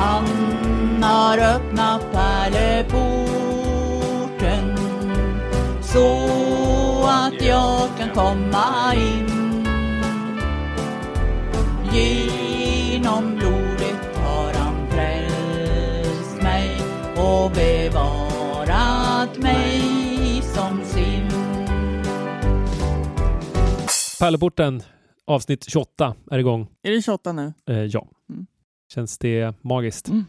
Han har öppnat pärleporten så att jag kan komma in. Genom blodet har han frälst mig och bevarat mig som sin. Pärleporten, avsnitt 28 är igång. Är det 28 nu? Eh, ja. Mm. Känns det magiskt? Mm.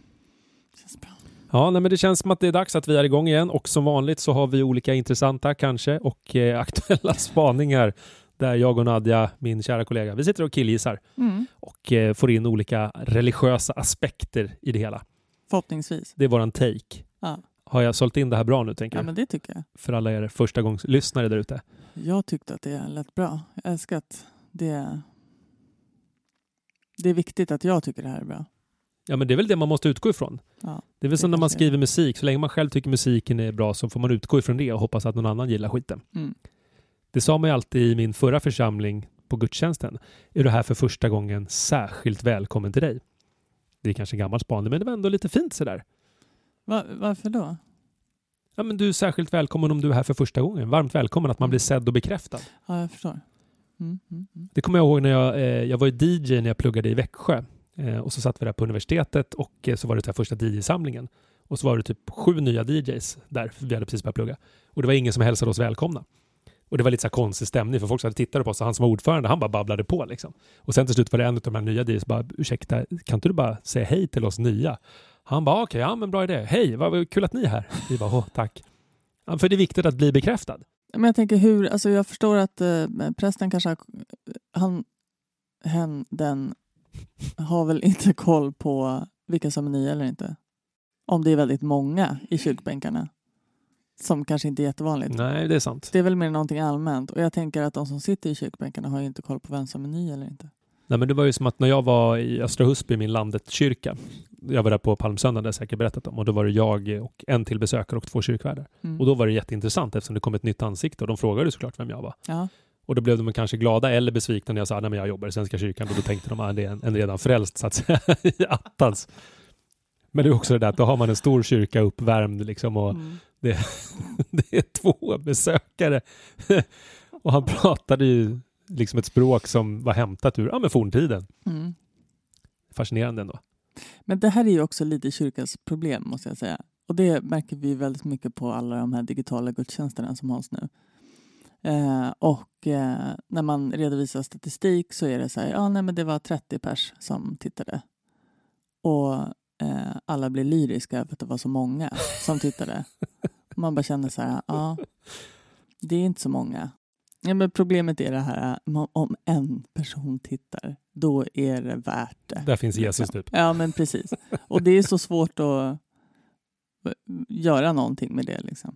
Känns bra. Ja, nej, men det känns som att det är dags att vi är igång igen och som vanligt så har vi olika intressanta kanske och eh, aktuella spaningar där jag och Nadja, min kära kollega, vi sitter och killgissar Mm. och eh, får in olika religiösa aspekter i det hela. Förhoppningsvis. Det är våran take. Ja. Har jag sålt in det här bra nu tänker Ja, men det tycker jag. För alla er första gångs lyssnare där ute. Jag tyckte att det lät bra. Jag älskar att det... Det är viktigt att jag tycker det här är bra. Ja, men det är väl det man måste utgå ifrån. Ja. Det är väl Det som när man skriver musik. Så länge man själv tycker musiken är bra så får man utgå ifrån det och hoppas att någon annan gillar skiten. Mm. Det sa man ju alltid i min förra församling på gudstjänsten. Är du här för första gången, särskilt välkommen till dig. Det är kanske en gammal spaning, men det var ändå lite fint sådär. Va, varför då? Ja, men du är särskilt välkommen om du är här för första gången. Varmt välkommen att man blir sedd och bekräftad. Ja, jag förstår. Mm, mm, mm. Det kommer jag ihåg när jag, eh, jag var ju DJ när jag pluggade i Växjö. Eh, och så satt vi där på universitetet och eh, så var det här första DJ-samlingen. Och så var det typ sju nya DJs där, för vi hade precis börjat plugga. Och det var ingen som hälsade oss välkomna. Och det var lite så här konstig stämning för folk som hade tittat på oss och han som var ordförande, han bara babblade på liksom. Och sen till slut var det en av de här nya DJs bara, ursäkta, kan inte du bara säga hej till oss nya? Han bara, okej, ja men bra idé. Hej, vad kul att ni är här. Vi bara, åh, tack. För det är viktigt att bli bekräftad. Men jag tänker hur, alltså jag förstår att eh, prästen kanske har, han, hen, den har väl inte koll på vilka som är nya eller inte. Om det är väldigt många i kyrkbänkarna. Som kanske inte är jättevanligt. Nej, det är sant. Det är väl mer någonting allmänt. Och jag tänker att de som sitter i kyrkbänkarna har ju inte koll på vem som är ny eller inte. Nej, men det var ju som att när jag var i Östra Husby, min landet-kyrka, jag var där på palmsöndagen, det har jag säkert berättat om, och då var det jag och en till besökare och två kyrkvärdar. Mm. Och då var det jätteintressant eftersom det kom ett nytt ansikte och de frågade såklart vem jag var. Ja. Och då blev de kanske glada eller besvikna när jag sa men jag jobbar i Svenska kyrkan och då tänkte de att det är en, en redan frälst så att säga i attans. Men det är också det där att då har man en stor kyrka uppvärmd liksom och Mm. det är två besökare. och han pratade ju liksom ett språk som var hämtat ur ja, men forntiden. Mm. Fascinerande ändå. Men det här är ju också lite kyrkans problem måste jag säga. Och det märker vi väldigt mycket på alla de här digitala gudstjänsterna som hålls nu. Eh, och eh, när man redovisar statistik så är det så här, ja nej men det var 30 pers som tittade. Och eh, alla blir lyriska över att det var så många som tittade. Man bara känner så här, ja det är inte så många. Ja, men problemet är det här, om- om en person tittar, då är det värt det. Där finns Jesus Liksom. typ. Ja, men precis. Och det är så svårt att eh, göra någonting med det. Liksom.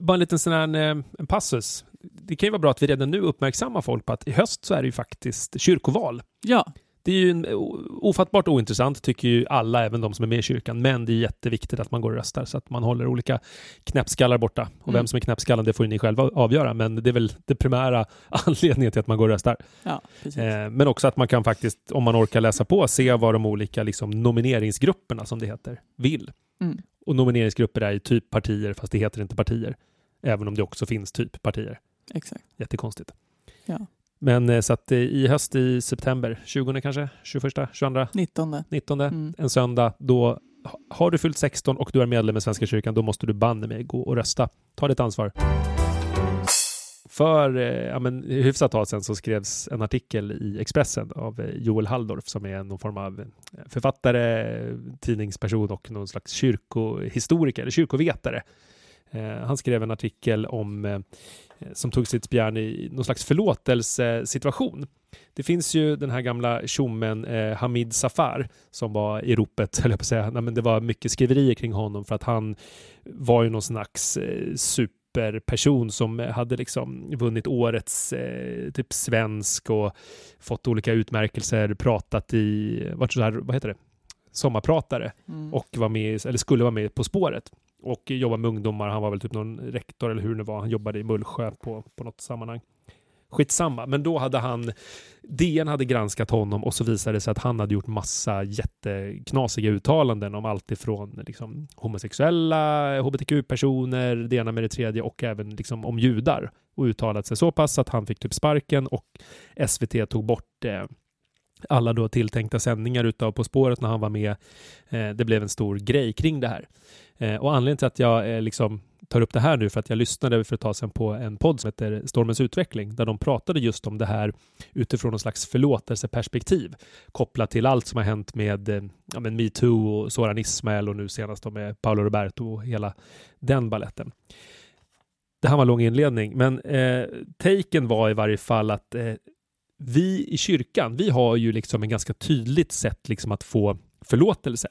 Bara en liten sån här eh, en passus. Det kan ju vara bra att vi redan nu uppmärksammar folk på att i höst så är det ju faktiskt kyrkoval. Ja, Det är ju en, ofattbart ointressant tycker ju alla, även de som är med i kyrkan. Men det är jätteviktigt att man går och röstar så att man håller olika knäppskallar borta. Och Mm. vem som är knäppskallen det får ni själva avgöra. Men det är väl det primära anledningen till att man går och röstar. ja. Eh, men också att man kan faktiskt, om man orkar läsa på, se vad de olika liksom, nomineringsgrupperna, som det heter, vill. Mm. Och nomineringsgrupper är ju typ partier, fast det heter inte partier. Även om det också finns typ partier. Exakt. Jättekonstigt. Ja. Men eh, så att eh, i höst i september, 20 kanske, 21, 22, 19. 19, Mm. en söndag, då ha- har du fyllt 16 och du är medlem i Svenska kyrkan, då måste du banne mig gå och rösta. Ta ditt ansvar. För eh, ja, men, hyfsat tag sedan så skrevs en artikel i Expressen av Joel Halldorf som är någon form av författare, tidningsperson och någon slags kyrkohistoriker, eller kyrkovetare. Eh, han skrev en artikel om eh, som tog sitt spjärn i någon slags förlåtelsesituation. Det finns ju den här gamla tjommen eh, Hamid Safar som var i ropet, höll jag på att säga. Nej, men det var mycket skriverier kring honom för att han var ju någon slags eh, superperson som hade liksom vunnit årets eh, typ svensk och fått olika utmärkelser, pratat i, vart så här, vad heter det, sommarpratare Mm. och var med, eller skulle vara med På spåret och jobbade med ungdomar. Han var väl typ någon rektor eller hur det var. Han jobbade i Mullsjö på, på något sammanhang. Skitsamma, men då hade han DN hade granskat honom och så visade det sig att han hade gjort massa jätteknasiga uttalanden om allt ifrån liksom, homosexuella, hbtq-personer, det ena med det tredje och även liksom, om judar och uttalat sig så pass att han fick typ sparken och SVT tog bort eh, alla då tilltänkta sändningar utav På spåret när han var med. Eh, det blev en stor grej kring det här. Eh, och anledningen till att jag eh, liksom tar upp det här nu för att jag lyssnade för ett tag sedan på en podd som heter Stormens utveckling där de pratade just om det här utifrån någon slags förlåtelseperspektiv kopplat till allt som har hänt med ja, men metoo och Soran Ismail och nu senast med Paolo Roberto och hela den balletten. Det här var en lång inledning, men eh, taken var i varje fall att eh, vi i kyrkan, vi har ju liksom en ganska tydligt sätt liksom att få förlåtelse.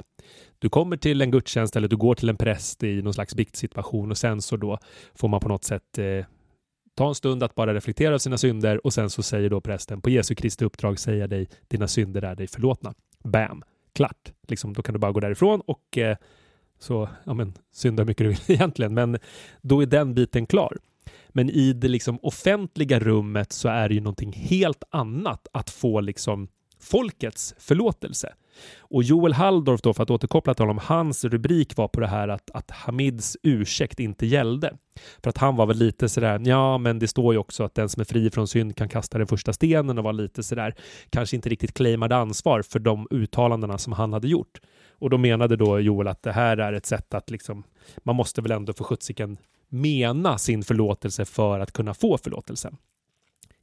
Du kommer till en gudstjänst eller du går till en präst i någon slags biktsituation och sen så då får man på något sätt eh, ta en stund att bara reflektera över sina synder och sen så säger då prästen på Jesu Kristi uppdrag säga dig dina synder är dig förlåtna. Bam! Klart! Liksom, då kan du bara gå därifrån och eh, så, ja men, synda hur mycket du vill egentligen, men då är den biten klar. Men i det liksom offentliga rummet så är det ju någonting helt annat att få liksom folkets förlåtelse. Och Joel Halldorf då, för att återkoppla till honom, hans rubrik var på det här att, att Hamids ursäkt inte gällde. För att han var väl lite sådär, ja men det står ju också att den som är fri från synd kan kasta den första stenen och var lite sådär, kanske inte riktigt claimade ansvar för de uttalandena som han hade gjort. Och då menade då Joel att det här är ett sätt att liksom, man måste väl ändå för sjuttsiken mena sin förlåtelse för att kunna få förlåtelse.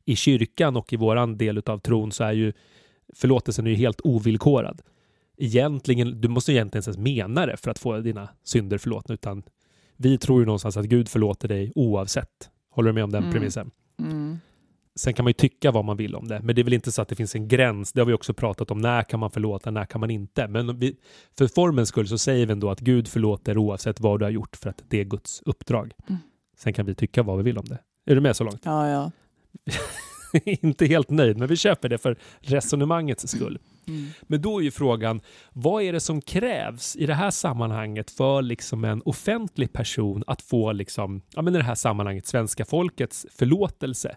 I kyrkan och i våran del av tron så är ju förlåtelsen är ju helt ovillkorad. Egentligen, du måste egentligen inte ens mena det för att få dina synder förlåtna, utan vi tror ju någonstans att Gud förlåter dig oavsett. Håller du med om den mm. premissen? Mm. Sen kan man ju tycka vad man vill om det, men det är väl inte så att det finns en gräns. Det har vi också pratat om. När kan man förlåta? När kan man inte? Men vi, för formens skull så säger vi ändå att Gud förlåter oavsett vad du har gjort för att det är Guds uppdrag. Mm. Sen kan vi tycka vad vi vill om det. Är du med så långt? Ja, ja. inte helt nöjd, men vi köper det för resonemangets skull. Mm. Men då är ju frågan, vad är det som krävs i det här sammanhanget för liksom en offentlig person att få, liksom, ja, men i det här sammanhanget, svenska folkets förlåtelse?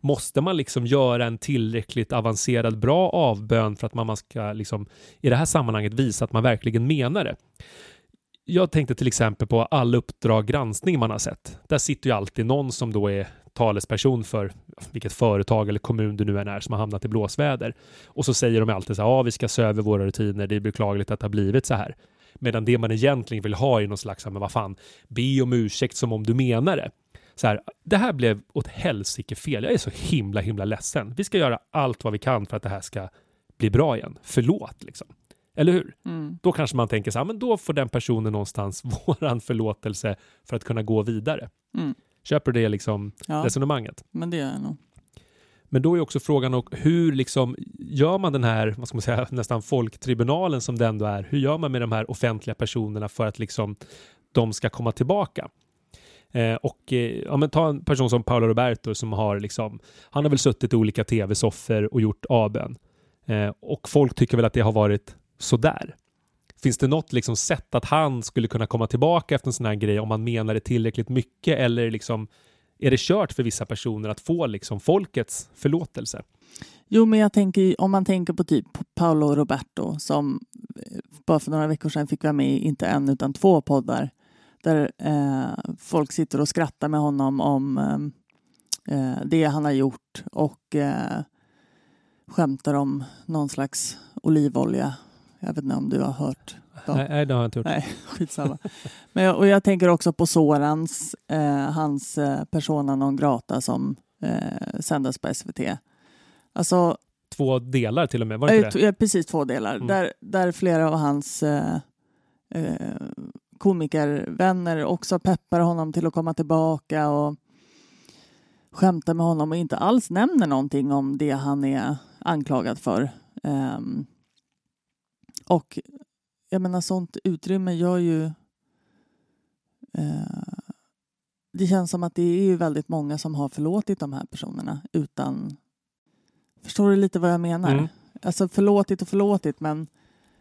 Måste man liksom göra en tillräckligt avancerad bra avbön för att man ska liksom, i det här sammanhanget visa att man verkligen menar det? Jag tänkte till exempel på all Uppdrag granskning man har sett. Där sitter ju alltid någon som då är talesperson för vilket företag eller kommun du nu än är som har hamnat i blåsväder. Och så säger de alltid så här, ja vi ska se över våra rutiner, det är beklagligt att det har blivit så här. Medan det man egentligen vill ha är någon slags, men vad fan, be om ursäkt som om du menar det. Så här, det här blev åt helsike fel. Jag är så himla, himla ledsen. Vi ska göra allt vad vi kan för att det här ska bli bra igen. Förlåt, liksom. Eller hur? Mm. Då kanske man tänker så här, men då får den personen någonstans våran förlåtelse för att kunna gå vidare. Mm. Köper du det liksom ja, resonemanget? men det gör jag nog. Men då är också frågan och hur liksom gör man den här, vad ska man säga, nästan folktribunalen som det ändå är. Hur gör man med de här offentliga personerna för att liksom de ska komma tillbaka? Eh, och eh, ja, men ta en person som Paolo Roberto som har liksom, han har väl suttit i olika tv-soffor och gjort avbön. Eh, och folk tycker väl att det har varit sådär. Finns det något liksom sätt att han skulle kunna komma tillbaka efter en sån här grej om han menar det tillräckligt mycket eller liksom är det kört för vissa personer att få liksom folkets förlåtelse? Jo, men jag tänker om man tänker på typ Paolo Roberto som eh, bara för några veckor sedan fick vara med i inte en utan två poddar där eh, folk sitter och skrattar med honom om eh, eh det han har gjort och eh, skämtar om någon slags olivolja jag vet inte om du har hört dem. Nej, det har jag inte gjort. Nej, skitsamma. Men jag, och jag tänker också på Sorans, eh, hans eh, Persona non grata som eh, sändes på SVT. Alltså, två delar till och med, var det inte det? Precis, två delar. Mm. Där, där flera av hans eh, eh, komikervänner också peppar honom till att komma tillbaka och skämtar med honom och inte alls nämner någonting om det han är anklagad för. Um, och jag menar sånt utrymme gör ju... Eh, det känns som att det är ju väldigt många som har förlåtit de här personerna utan... Förstår du lite vad jag menar? Mm. Alltså förlåtit och förlåtit men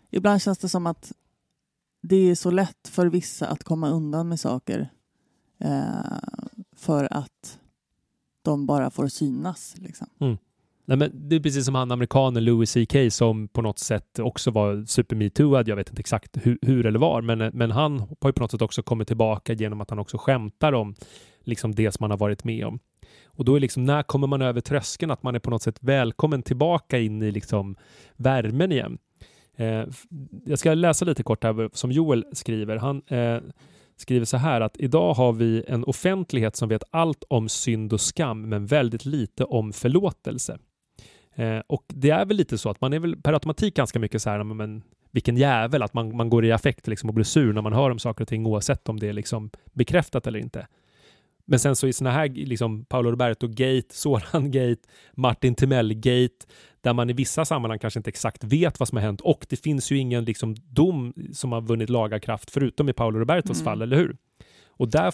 ibland känns det som att det är så lätt för vissa att komma undan med saker eh, för att de bara får synas. Liksom. Nej, men det är precis som han amerikanen Louis CK som på något sätt också var super metooad. Jag vet inte exakt hur, hur eller var, men, men han har ju på något sätt också kommit tillbaka genom att han också skämtar om liksom det som man har varit med om. Och då är liksom, när kommer man över tröskeln att man är på något sätt välkommen tillbaka in i liksom värmen igen? Eh, jag ska läsa lite kort här som Joel skriver. Han eh, skriver så här att idag har vi en offentlighet som vet allt om synd och skam men väldigt lite om förlåtelse. Eh, och det är väl lite så att man är väl per automatik ganska mycket så här, men vilken jävel, att man, man går i affekt liksom och blir sur när man hör om saker och ting oavsett om det är liksom bekräftat eller inte. Men sen så i såna här liksom Paolo Roberto-gate, Soran-gate, Martin Timell-gate, där man i vissa sammanhang kanske inte exakt vet vad som har hänt och det finns ju ingen liksom dom som har vunnit lagarkraft förutom i Paolo Robertos Mm. fall, eller hur? Och där,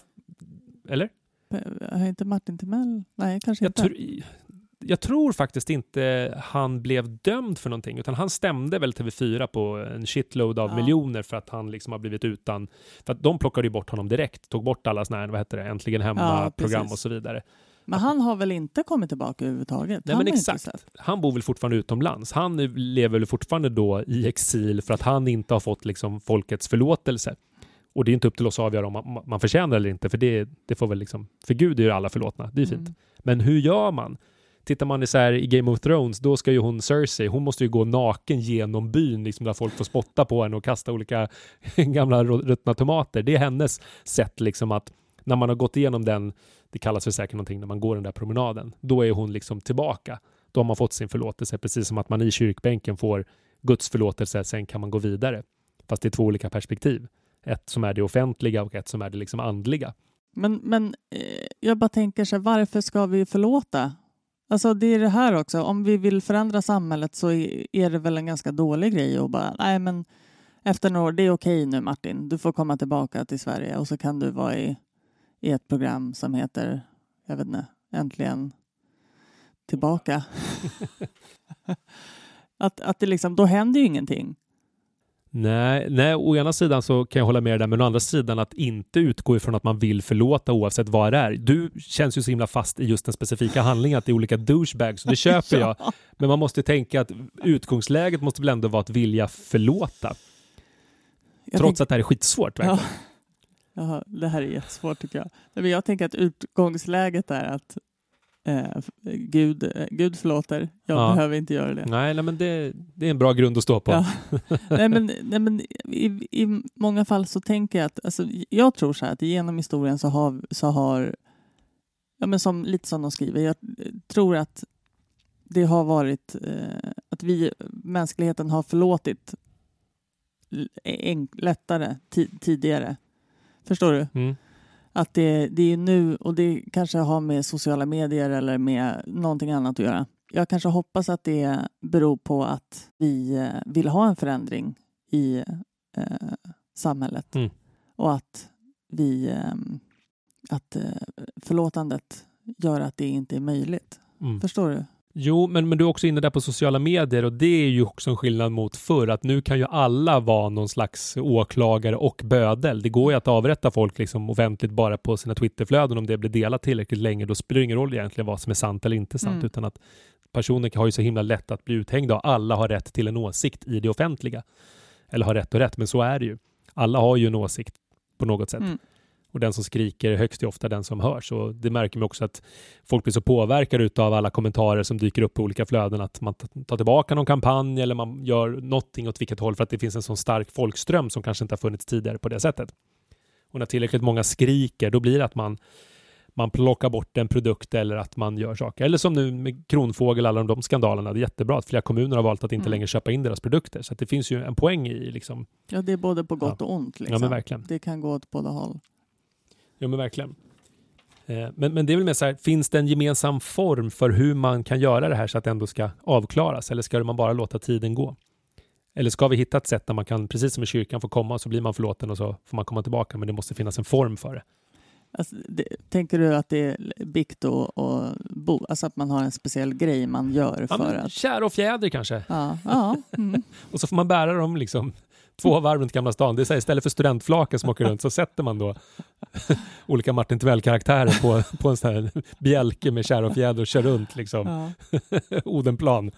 eller? Har inte Martin Timell? Nej, kanske Jag, inte. Jag tror faktiskt inte han blev dömd för någonting, utan han stämde väl TV4 på en shitload av Ja. miljoner för att han liksom har blivit utan... För att de plockade ju bort honom direkt, tog bort alla såna här, vad heter det, Äntligen Ja, Hemma-program precis. och så vidare. Men han har väl inte kommit tillbaka överhuvudtaget? Nej, han men exakt. Han bor väl fortfarande utomlands. Han lever väl fortfarande då i exil för att han inte har fått liksom folkets förlåtelse. Och det är inte upp till oss att avgöra om man, man förtjänar eller inte, för det, det får väl liksom... För Gud är ju alla förlåtna, det är fint. Mm. Men hur gör man? Tittar man i, så här, i Game of Thrones, då ska ju hon Cersei, hon måste ju gå naken genom byn, liksom där folk får spotta på henne och kasta olika gamla ruttna tomater. Det är hennes sätt liksom att när man har gått igenom den, det kallas för säkert någonting när man går den där promenaden, då är hon liksom tillbaka. Då har man fått sin förlåtelse, precis som att man i kyrkbänken får Guds förlåtelse, sen kan man gå vidare. Fast det är två olika perspektiv. Ett som är det offentliga och ett som är det liksom andliga. Men, men eh, jag bara tänker så här, varför ska vi förlåta? Alltså det är det här också, om vi vill förändra samhället så är det väl en ganska dålig grej att bara, nej men efter några år, det är okej nu Martin, du får komma tillbaka till Sverige och så kan du vara i, i ett program som heter, jag vet inte, Äntligen tillbaka. att, att det liksom, då händer ju ingenting. Nej, nej, å ena sidan så kan jag hålla med dig där, men å andra sidan att inte utgå ifrån att man vill förlåta oavsett vad det är. Du känns ju så himla fast i just den specifika handlingen, att det är olika douchebags, och det köper jag. Men man måste tänka att utgångsläget måste väl ändå vara att vilja förlåta, Jag trots tänk- att det här är skitsvårt. Ja. Jaha, det här är jättesvårt tycker jag. Men Jag tänker att utgångsläget är att eh, f- Gud, eh, Gud förlåter, jag Ja. behöver inte göra det. Nej, nej, men det, det är en bra grund att stå på. Ja. nej, men, nej, men i, I många fall så tänker jag att, alltså, jag tror så här att genom historien så har, så har ja, men som, lite som de skriver, jag tror att det har varit eh, att vi, mänskligheten har förlåtit lättare ti- tidigare. Förstår du? Mm. Att det, det är nu, och det kanske har med sociala medier eller med någonting annat att göra. Jag kanske hoppas att det beror på att vi eh, vill ha en förändring i eh, samhället. Mm. Och att vi, eh, att eh, förlåtandet gör att det inte är möjligt. Mm. Förstår du? Jo, men, men du är också inne där på sociala medier och det är ju också en skillnad mot förr att nu kan ju alla vara någon slags åklagare och bödel. Det går ju att avrätta folk liksom offentligt bara på sina Twitterflöden om det blir delat tillräckligt länge. Då spelar det ingen roll egentligen vad som är sant eller inte sant Mm. utan att personer har ju så himla lätt att bli uthängda och alla har rätt till en åsikt i det offentliga. Eller har rätt och rätt, men så är det ju. Alla har ju en åsikt på något sätt. Mm. Och den som skriker högst är ofta den som hörs. Och det märker man också att folk blir så påverkade av alla kommentarer som dyker upp i olika flöden att man tar tillbaka någon kampanj eller man gör någonting åt vilket håll för att det finns en sån stark folkström som kanske inte har funnits tidigare på det sättet. Och när tillräckligt många skriker, då blir det att man man plockar bort en produkt eller att man gör saker. Eller som nu med Kronfågel, alla de skandalerna. Det är jättebra att flera kommuner har valt att inte Mm. längre köpa in deras produkter. Så det finns ju en poäng i liksom. Ja, det är både på gott Ja. och ont. Liksom. Ja, men verkligen. Det kan gå åt båda håll. Ja, men verkligen. Eh, Men, men det är väl mer så här, finns det en gemensam form för hur man kan göra det här så att det ändå ska avklaras? Eller ska man bara låta tiden gå? Eller ska vi hitta ett sätt där man kan, precis som i kyrkan, få komma och så blir man förlåten och så får man komma tillbaka, men det måste finnas en form för det. Alltså, det, tänker du att det är bikt och, och bo, alltså att man har en speciell grej man gör Ja, för men, att... kär och fjäder kanske. Ja, ja, mm. Och så får man bära dem liksom två varv runt Gamla stan. Det är här, istället för studentflaken som åker runt så sätter man då olika Martin Timell-karaktärer på, på en sån här bjälke med kärr och fjäder och kör runt liksom Ja. Odenplan.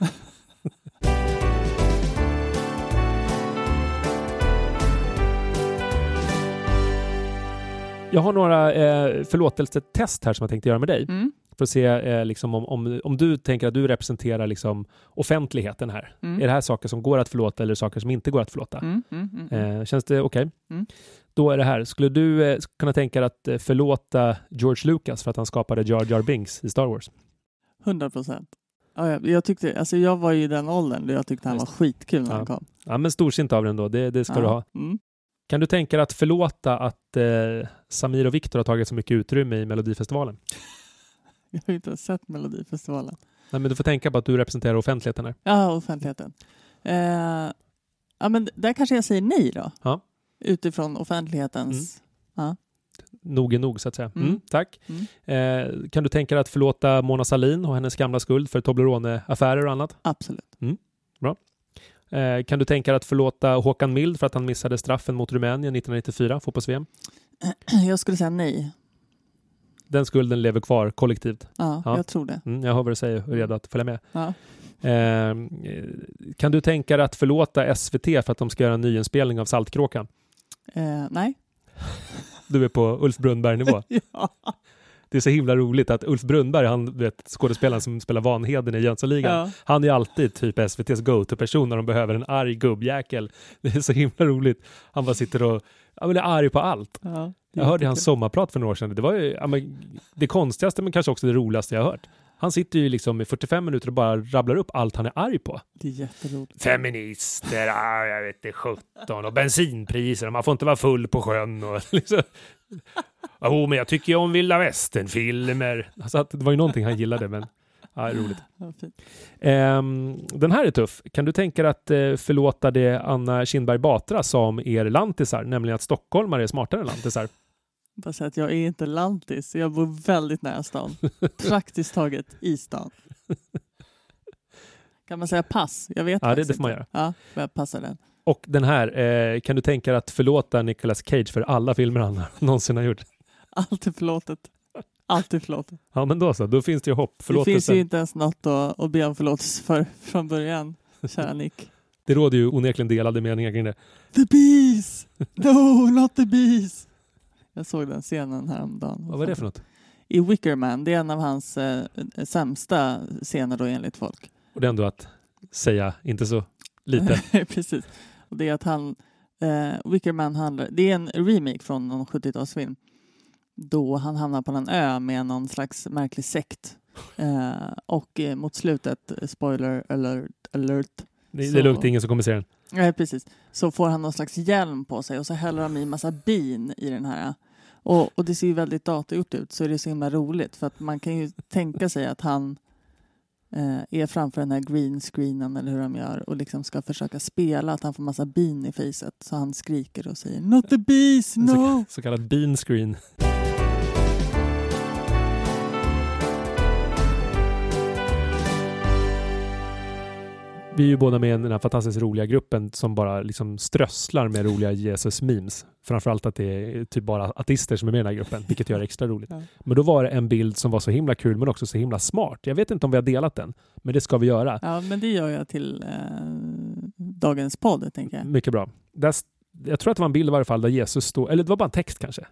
Jag har några eh, förlåtelsetest här som jag tänkte göra med dig. Mm. För att se eh, liksom om, om, om du tänker att du representerar liksom offentligheten här. Mm. Är det här saker som går att förlåta eller saker som inte går att förlåta? Mm, mm, mm, mm. Eh, känns det okej? Mm. Då är det här. Skulle du eh, kunna tänka dig att eh, förlåta George Lucas för att han skapade Jar Jar Binks i Star Wars? 100 procent. Ja, jag, jag, tyckte, alltså jag var ju i den åldern då jag tyckte han var skitkul när Ja. han kom. Ja, men storsint av den då. Det, det ska ja. du ha. Mm. Kan du tänka dig att förlåta att eh, Samir och Viktor har tagit så mycket utrymme i Melodifestivalen? Jag har ju inte ens sett Melodifestivalen. Nej, men du får tänka på att du representerar offentligheten här. Ja, offentligheten. Eh, ja, men där kanske jag säger nej då. Ja. Utifrån offentlighetens... Nog är nog, så att säga. Mm, Mm. tack. Eh, kan du tänka dig att förlåta Mona Sahlin och hennes gamla skuld för Toblerone-affärer och annat? Absolut. Eh, kan du tänka dig att förlåta Håkan Mild för att han missade straffen mot Rumänien 1994, fotbolls-VM? Jag skulle säga nej. Den skulden lever kvar kollektivt. Ja, Ja. jag tror det. Mm, jag hör vad du säger och är redo att följa med. Ja. Eh, kan du tänka dig att förlåta SVT för att de ska göra en nyinspelning av Saltkråkan? Eh, nej. Du är på Ulf Brunnberg-nivå. ja. Det är så himla roligt att Ulf Brunnberg, han vet, skådespelaren som spelar Vanheden i Jönssonligan, Ja. han är alltid typ SVTs go-to-person när de behöver en arg gubbjäkel. Det är så himla roligt. Han bara sitter och ja, men är arg på allt. Ja, Jag hörde hans sommarprat för några år sedan. Det var ju det konstigaste men kanske också det roligaste jag har hört. Han sitter ju liksom i 45 minuter och bara rabblar upp allt han är arg på. Det är jätteroligt. Feminister, ah, jag vet inte, 17 och bensinpriser, man får inte vara full på sjön och liksom. Jo, men jag tycker ju om vilda västern-filmer. Alltså det var ju någonting han gillade, men ja, roligt. Ehm, den här är tuff. Kan du tänka dig att eh, förlåta det Anna Kinberg Batra sa om er lantisar, nämligen att stockholmare är smartare än lantisar? Bara säga att jag är inte lantis. Jag bor väldigt nära stan. Praktiskt taget i stan. Kan man säga pass? Jag vet Ja, det, det får man göra. Ja, jag passar den. Och den här, eh, kan du tänka dig att förlåta Nicolas Cage för alla filmer han någonsin har gjort? Allt är förlåtet. Allt är förlåtet. Ja, men då så. Då finns det ju hopp. Det finns Förlåtelsen. ju inte ens något att, att be om förlåtelse för från början, kära Nick. Det råder ju onekligen delade meningar kring det. The bees! No, not the bees! Jag såg den scenen häromdagen. Vad var det för något? I Wicker Man. Det är en av hans eh, sämsta scener då enligt folk. Och det är ändå att säga inte så lite. Precis. Och det är att han, eh, Wicker Man handlar, det är en remake från någon 70-talsfilm. Då han hamnar på en ö med någon slags märklig sekt. Eh, och eh, mot slutet, eh, spoiler alert, alert Det, det Så- är lugnt, det är ingen som kommer se den. Nej, precis. Så får han någon slags hjälm på sig och så häller de i massa bin i den här. Och, och det ser ju väldigt datorgjort ut så det är så himla roligt för att man kan ju tänka sig att han eh, är framför den här green screenen eller hur de gör och liksom ska försöka spela att han får massa bin i facet så han skriker och säger Not the bees, En så, no! så kallad bean screen. Vi är ju båda med i den här fantastiskt roliga gruppen som bara liksom strösslar med roliga Jesus-memes. Framförallt att det är typ bara ateister som är med i den här gruppen, vilket gör det extra roligt. Ja. Men då var det en bild som var så himla kul men också så himla smart. Jag vet inte om vi har delat den, men det ska vi göra. Ja, men det gör jag till eh, dagens podd, tänker jag. Mycket bra. Där, jag tror att det var en bild i varje fall där Jesus stod, eller det var bara en text kanske.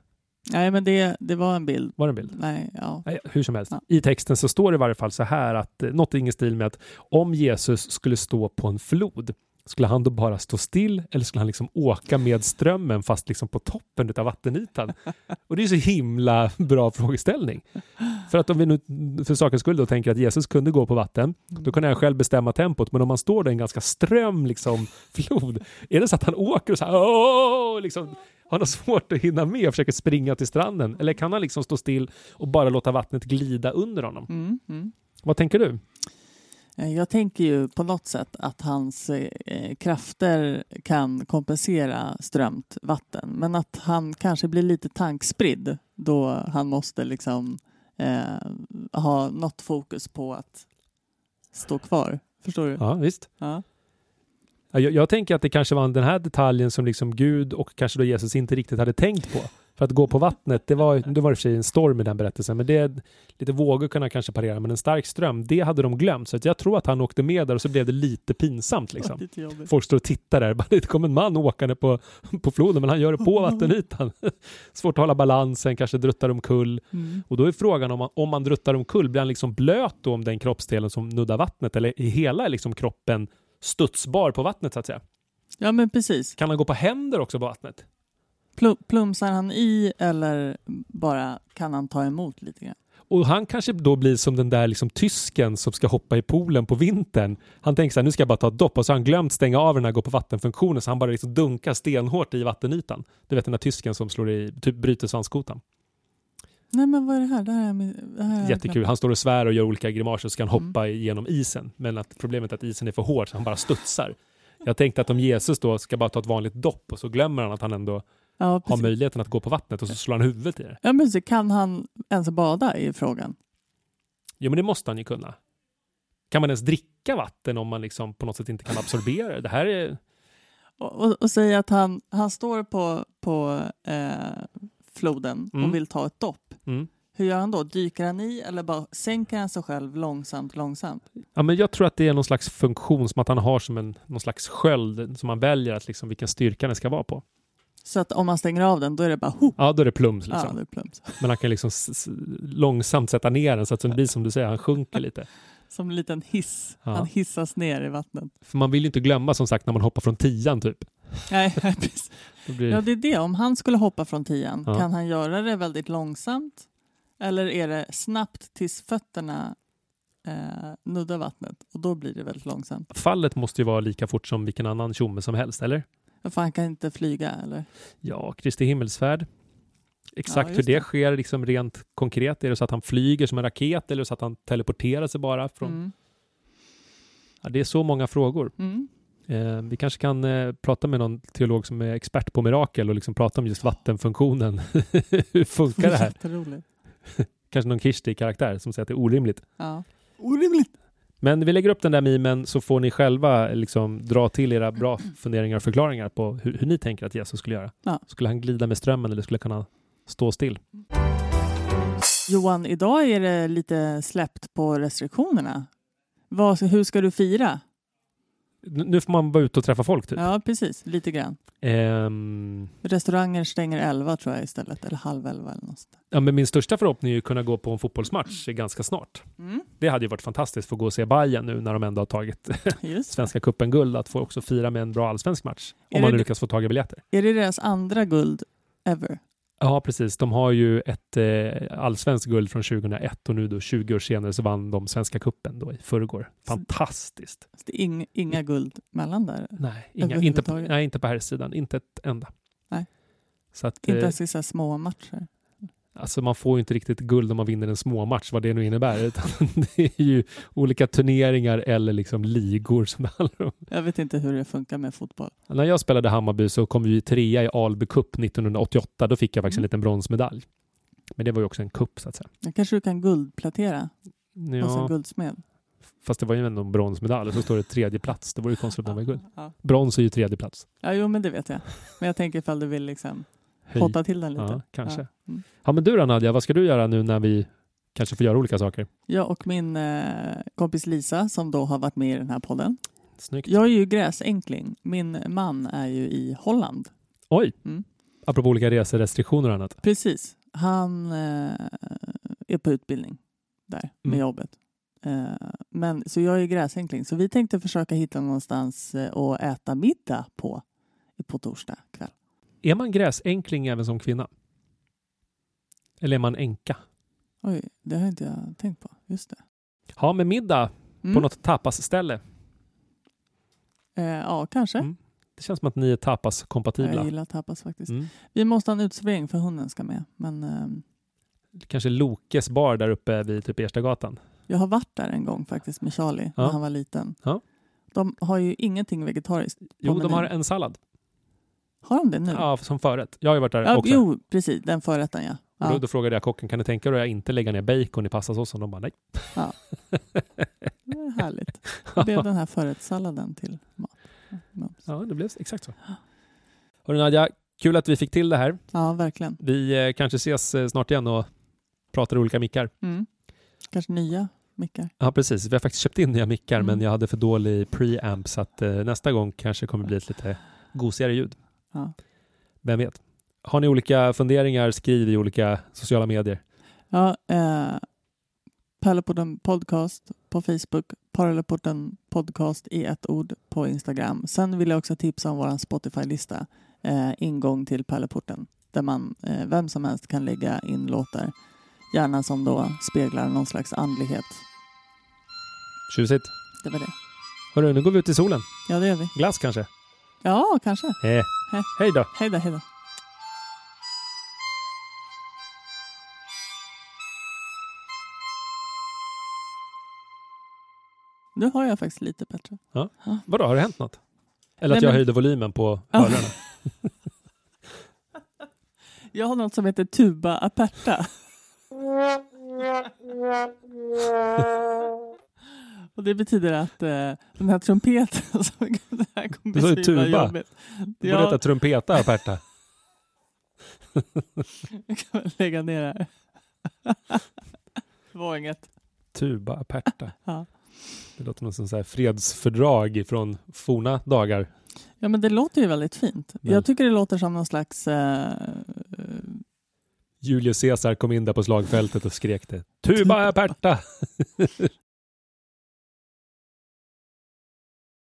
Nej, men det, det var en bild. Var det en bild? Nej, ja. Nej, hur som helst. Ja. I texten så står det i varje fall så här att eh, något i ingen stil med att om Jesus skulle stå på en flod, skulle han då bara stå still eller skulle han liksom åka med strömmen fast liksom på toppen av vattenytan? Och det är så himla bra frågeställning. För att om vi nu för sakens skull då tänker att Jesus kunde gå på vatten, då kan jag själv bestämma tempot. Men om man står där i en ganska ström liksom flod, är det så att han åker och så här, åh, liksom, har han svårt att hinna med och försöker springa till stranden? Eller kan han liksom stå still och bara låta vattnet glida under honom? Mm, mm. Vad tänker du? Eh, Jag tänker ju på något sätt att hans eh, krafter kan kompensera strömt vatten men att han kanske blir lite tankspridd då han måste liksom eh, ha något fokus på att stå kvar. Förstår du? Ja, visst. Ja. Ja, Jag, jag tänker att det kanske var den här detaljen som liksom Gud och kanske då Jesus inte riktigt hade tänkt på. För att gå på vattnet, det var, det var i och för sig en storm i den berättelsen, men det lite vågor kunna kanske parera, men en stark ström, det hade de glömt. Så jag tror att han åkte med där och så blev det lite pinsamt liksom. Lite. Folk står och tittar där, bara, det kommer en man åkande på, på floden, men han gör det på vattenytan. Svårt att hålla balansen, kanske druttar omkull. Mm. Och då är frågan om man, om man druttar omkull, blir han liksom blöt då om den kroppsdelen som nuddar vattnet, eller är hela liksom kroppen studsbar på vattnet så att säga? Ja men precis. Kan han gå på händer också på vattnet? Plum, plumsar han i eller bara kan han ta emot lite grann? Och han kanske då blir som den där liksom tysken som ska hoppa i poolen på vintern. Han tänker så här, nu ska jag bara ta ett dopp och så har han glömt stänga av den här gå på vattenfunktionen så han bara liksom dunkar stenhårt i vattenytan. Du vet den där tysken som slår i, typ bryter svanskotan. Nej men vad är det här? Det här är, min- det här är Jättekul. Han står och svär och gör olika grimaser och så ska han Mm. hoppa igenom isen. Men att problemet är att isen är för hård så han bara studsar. Jag tänkte att om Jesus då ska bara ta ett vanligt dopp och så glömmer han att han ändå Ja, har möjligheten att gå på vattnet och så slår han huvudet i det. Ja, men så kan han ens bada i frågan? Jo men det måste han ju kunna. Kan man ens dricka vatten om man liksom på något sätt inte kan absorbera det? Det här är... Och, och, och säga att han, han står på, på eh, floden Mm. och vill ta ett dopp. Mm. Hur gör han då? Dyker han i eller bara sänker han sig själv långsamt, långsamt? Ja, men jag tror att det är någon slags funktion som att han har som en någon slags sköld som man väljer att liksom vilken styrka den ska vara på. Så att om man stänger av den, då är det bara ho! Ja, då är det plums Ja, liksom. det är plums. Men han kan liksom långsamt sätta ner den så att det blir som du säger, han sjunker lite. Som en liten hiss. Ja. Han hissas ner i vattnet. För man vill ju inte glömma som sagt när man hoppar från tian typ. Nej, precis. Blir... Ja, det är det. Om han skulle hoppa från tian, Ja. kan han göra det väldigt långsamt? Eller är det snabbt tills fötterna eh, nuddar vattnet? Och då blir det väldigt långsamt. Fallet måste ju vara lika fort som vilken annan tjomme som helst, eller? För han kan inte flyga, eller? Ja, Kristi himmelsfärd. Exakt Ja, hur det, det. sker liksom rent konkret. Är det så att han flyger som en raket eller så att han teleporterar sig bara? Från... Mm. Ja, det är så många frågor. Mm. Eh, vi kanske kan eh, prata med någon teolog som är expert på mirakel och liksom prata om just vattenfunktionen. hur funkar det här? Kanske någon Kirsti-karaktär som säger att det är orimligt. Ja. Orimligt! Men vi lägger upp den där memen så får ni själva liksom dra till era bra funderingar och förklaringar på hur, hur ni tänker att Jesus skulle göra. Ja. Skulle han glida med strömmen eller skulle han kunna stå still? Johan, idag är det lite släppt på restriktionerna. Vad, hur ska du fira? Nu får man vara ute och träffa folk typ. Ja, precis. Lite grann. Ehm, Restauranger stänger 11 tror jag istället. Eller halv 11 eller något ja, men min största förhoppning är att kunna gå på en fotbollsmatch ganska snart. Mm. Det hade ju varit fantastiskt för att gå och se Bayern nu när de ändå har tagit. Svenska cupen-guld att få också fira med en bra allsvensk match. Är Om man lyckas få tag i biljetter. Är det deras andra guld ever? Ja, precis. De har ju ett eh, allsvenskt guld från 2001 och nu då 20 år senare så vann de Svenska cupen då i förrgår. Fantastiskt. Så det är ing, inga guld mellan där? Nej, inga, inte, på, nej, inte på här sidan. Inte ett enda. Nej. Så att, Inte eh, ens i så små matcher? Alltså man får ju inte riktigt guld om man vinner en småmatch, vad det nu innebär. Utan det är ju olika turneringar eller liksom ligor som det handlar om. Jag vet inte hur det funkar med fotboll. När jag spelade Hammarby så kom vi trea i Alby Cup 1988. Då fick jag faktiskt en Mm. liten bronsmedalj. Men det var ju också en kupp så att säga. Då kanske du kan guldplatera hos en Ja, guldsmed? fast det var ju ändå en bronsmedalj och så står det tredje plats. Det var ju konstigt om det var guld. Ja. Brons är ju tredje plats. ja, jo men det vet jag. Men jag tänker ifall du vill liksom. Hotta till den lite. Ja, kanske. Ja. Mm. Ja, men du då Nadja, vad ska du göra nu när vi kanske får göra olika saker? Jag och min eh, kompis Lisa som då har varit med i den här podden. Snyggt. Jag är ju gräsänkling. Min man är ju i Holland. Oj! Mm. Apropå olika reserestriktioner och annat. Precis. Han eh, är på utbildning där med Mm. jobbet. Eh, men, så jag är gräsänkling. Så vi tänkte försöka hitta någonstans eh, att äta middag på på torsdag kväll. Är man gräsänkling även som kvinna? Eller är man änka? Oj, det har inte jag tänkt på. Just det. Ja, med middag Mm. på något tapasställe. Eh, ja, kanske. Mm. Det känns som att ni är Jag tapas-kompatibla. gillar tapas faktiskt. Mm. Vi måste ha en uteservering för hunden ska med. Men eh, Kanske Lokes bar där uppe vid typ Erstagatan. jag har varit där en gång faktiskt med Charlie Ja. när han var liten. Ja. De har ju ingenting vegetariskt. Jo, menyn. de har en sallad. Har de det nu? Ja, som förrätt. Jag har ju varit där Ja, också. jo, precis. Den förrätten ja. Och Då, ja. då frågade jag kocken, kan du tänka dig att jag inte lägga ner bacon i pastasåsen? De bara nej. Det är härligt. Det blev den här förrättssalladen till mat. Ja. Ja, det blev exakt så. Hörru Nadja, kul att vi fick till det här. Ja, verkligen. Vi eh, kanske ses eh, snart igen och pratar olika mickar. Mm. Kanske nya mickar. Ja, precis. Vi har faktiskt köpt in nya mickar, Mm. men jag hade för dålig preamp så att eh, nästa gång kanske kommer bli ett lite gosigare ljud. Ja. Vem vet? Har ni olika funderingar, skriv i olika sociala medier. Ja, eh, Pärleporten Podcast på Facebook, Pärleporten Podcast i ett ord på Instagram. Sen vill jag också tipsa om vår Spotify-lista, eh, ingång till Pärleporten, där man, eh, vem som helst kan lägga in låtar, gärna som då speglar någon slags andlighet. Tjusigt. Det var det. Hörru, nu går vi ut i solen. Ja, det gör vi. Glass kanske? Ja, kanske. Eh. Hej. Hej då! Hej då, hej då. Nu har jag faktiskt lite bättre. Vadå, har det hänt något? Eller Nej, att jag men- höjde volymen på Ja. hörlurarna? Jag har något som heter tuba aperta. Och det betyder att eh, den här trumpeten som det här kommer Du bli så tuba. jobbigt. Det borde heta trumpeta aperta. jag kan lägga ner det här. Det var inget. Tuba aperta. Ja. Det låter något som så här fredsfördrag från forna dagar. Ja men det låter ju väldigt fint. Men- Jag tycker det låter som någon slags eh, Julius Caesar kom in där på slagfältet och skrek det. Tuba aperta!